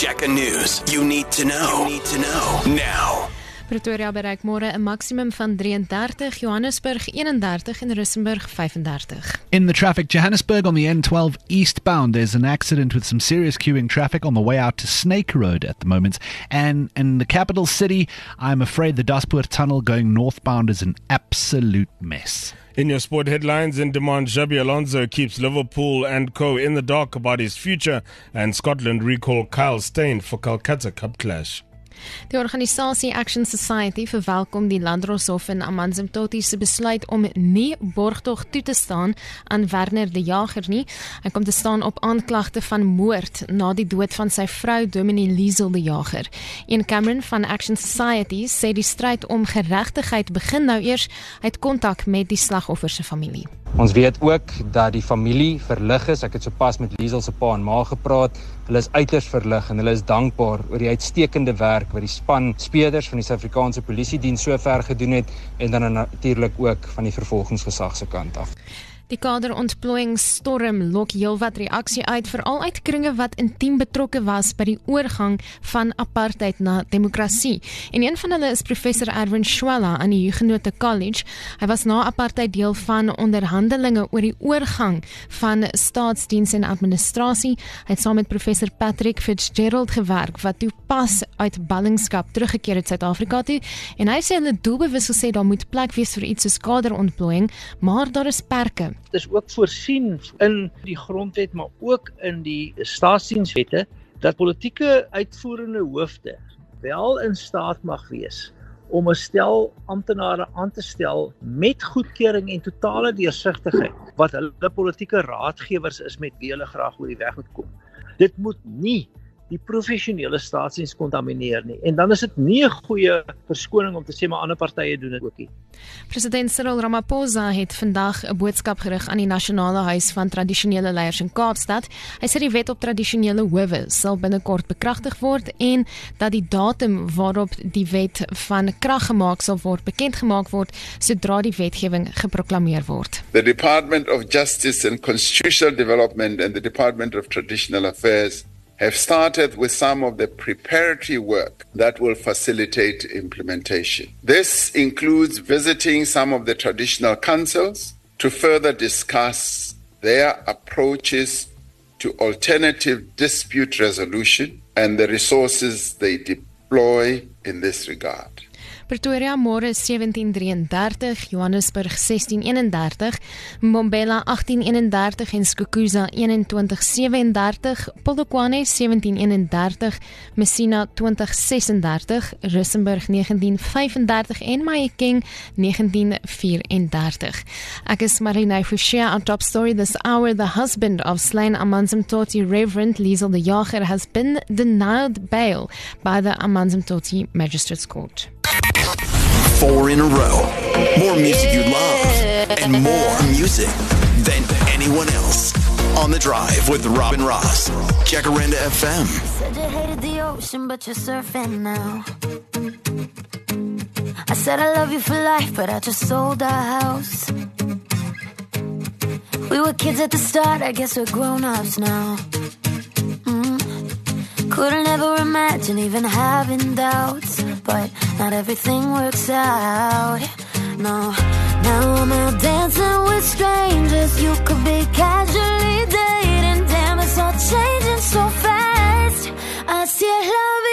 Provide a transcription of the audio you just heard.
Check a news you need to know. You need to know now. Pretoria bereik môre 'n maksimum van 33, Johannesburg 31 en Rustenburg 35. In the traffic, Johannesburg on the N12 eastbound, there's an accident with some serious queuing traffic on the way out to Snake Road at the moment. And in the capital city, I'm afraid the Daspoort tunnel going northbound is an absolute mess. In your sport headlines, in demand, Xabi Alonso keeps Liverpool and co in the dark about his future, and Scotland recall Kyle Steyn for Calcutta Cup clash. Die organisasie Action Society verwelkom die Landdroshof in Amanzimtoti se besluit om nie borgtog toe te staan aan Werner de Jager nie. Hy kom te staan op aanklagte van moord na die dood van sy vrou Dominique Liesel de Jager. Een Cameron van Action Society sê die stryd om geregtigheid begin nou eers uit kontak met die slagoffer se familie. Ons weet ook dat die familie verlig is. Ek het sopas met Liesel se pa en ma gepraat. Hulle is uiters verlig en hulle is dankbaar oor die uitstekende werk wat die span speerders van die Suid-Afrikaanse Polisie diens sover gedoen het en dan natuurlik ook van die vervolgingsgesag se kant af. Die kaderontplooiingsstorm lok heelwat reaksie uit veral uit kringe wat intiem betrokke was by die oorgang van apartheid na demokrasie. En een van hulle is professor Erwin Schwella aan die Huguenot College. Hy was na apartheid deel van onderhandelinge oor die oorgang van staatsdiens en administrasie. Hy het saam met professor Patrick Fitzgerald gewerk wat toe pas uit ballingskap teruggekeer het Suid-Afrika toe en hy sê hulle doelbewus gesê daar moet plek wees vir iets soos kaderontplooiing, maar daar is perke. Dit is ook voorsien in die grondwet maar ook in die staatsdienswette dat politieke uitvoerende hoofde wel in staat mag wees om 'n stel amptenare aan te stel met goedkeuring en totale deursigtigheid wat hulle politieke raadgewers is met wie hulle graag oor die weg moet kom. Dit moet nie die professionele staatsdiens kontamineer nie. En dan is dit nie 'n goeie verskoning om te sê maar ander partye doen dit ook nie. President Cyril Ramaphosa het vandag 'n boodskap gerig aan die Nasionale Huis van Tradisionele Leiers in Kaapstad. Hy sê die wet op tradisionele howe sal binnekort bekragtig word en dat die datum waarop die wet van krag gemaak sal word bekend gemaak word sodra die wetgewing geproklaameer word. The Department of Justice and Constitutional Development and the Department of Traditional Affairs have started with some of the preparatory work that will facilitate implementation. This includes visiting some of the traditional councils to further discuss their approaches to alternative dispute resolution and the resources they deploy in this regard. Pretoria môre 1733, Johannesburg 1631, Mbombela 1831 en Skukuza 2137, Polokwane 1731, Messina 2036, Rustenburg 1935 en Mahikeng 1934. Ek is Marina Forshare on top story this hour the husband of slain Amanzim Toti Reverend Liesel de Jager has been denied bail by the Amanzim Toti Magistrates Court. Four in a row. More music you love and more music than anyone else. On the drive with Robin Ross. Jacaranda FM. Said you hated the ocean, but you're surfing now. I said I love you for life, but I just sold our house. We were kids at the start, I guess we're grown ups now. Mm. Couldn't ever imagine even having doubts, but not everything works out. No, now I'm out dancing with strangers. You could be casually dating. Damn, it's all changing so fast. I see it love.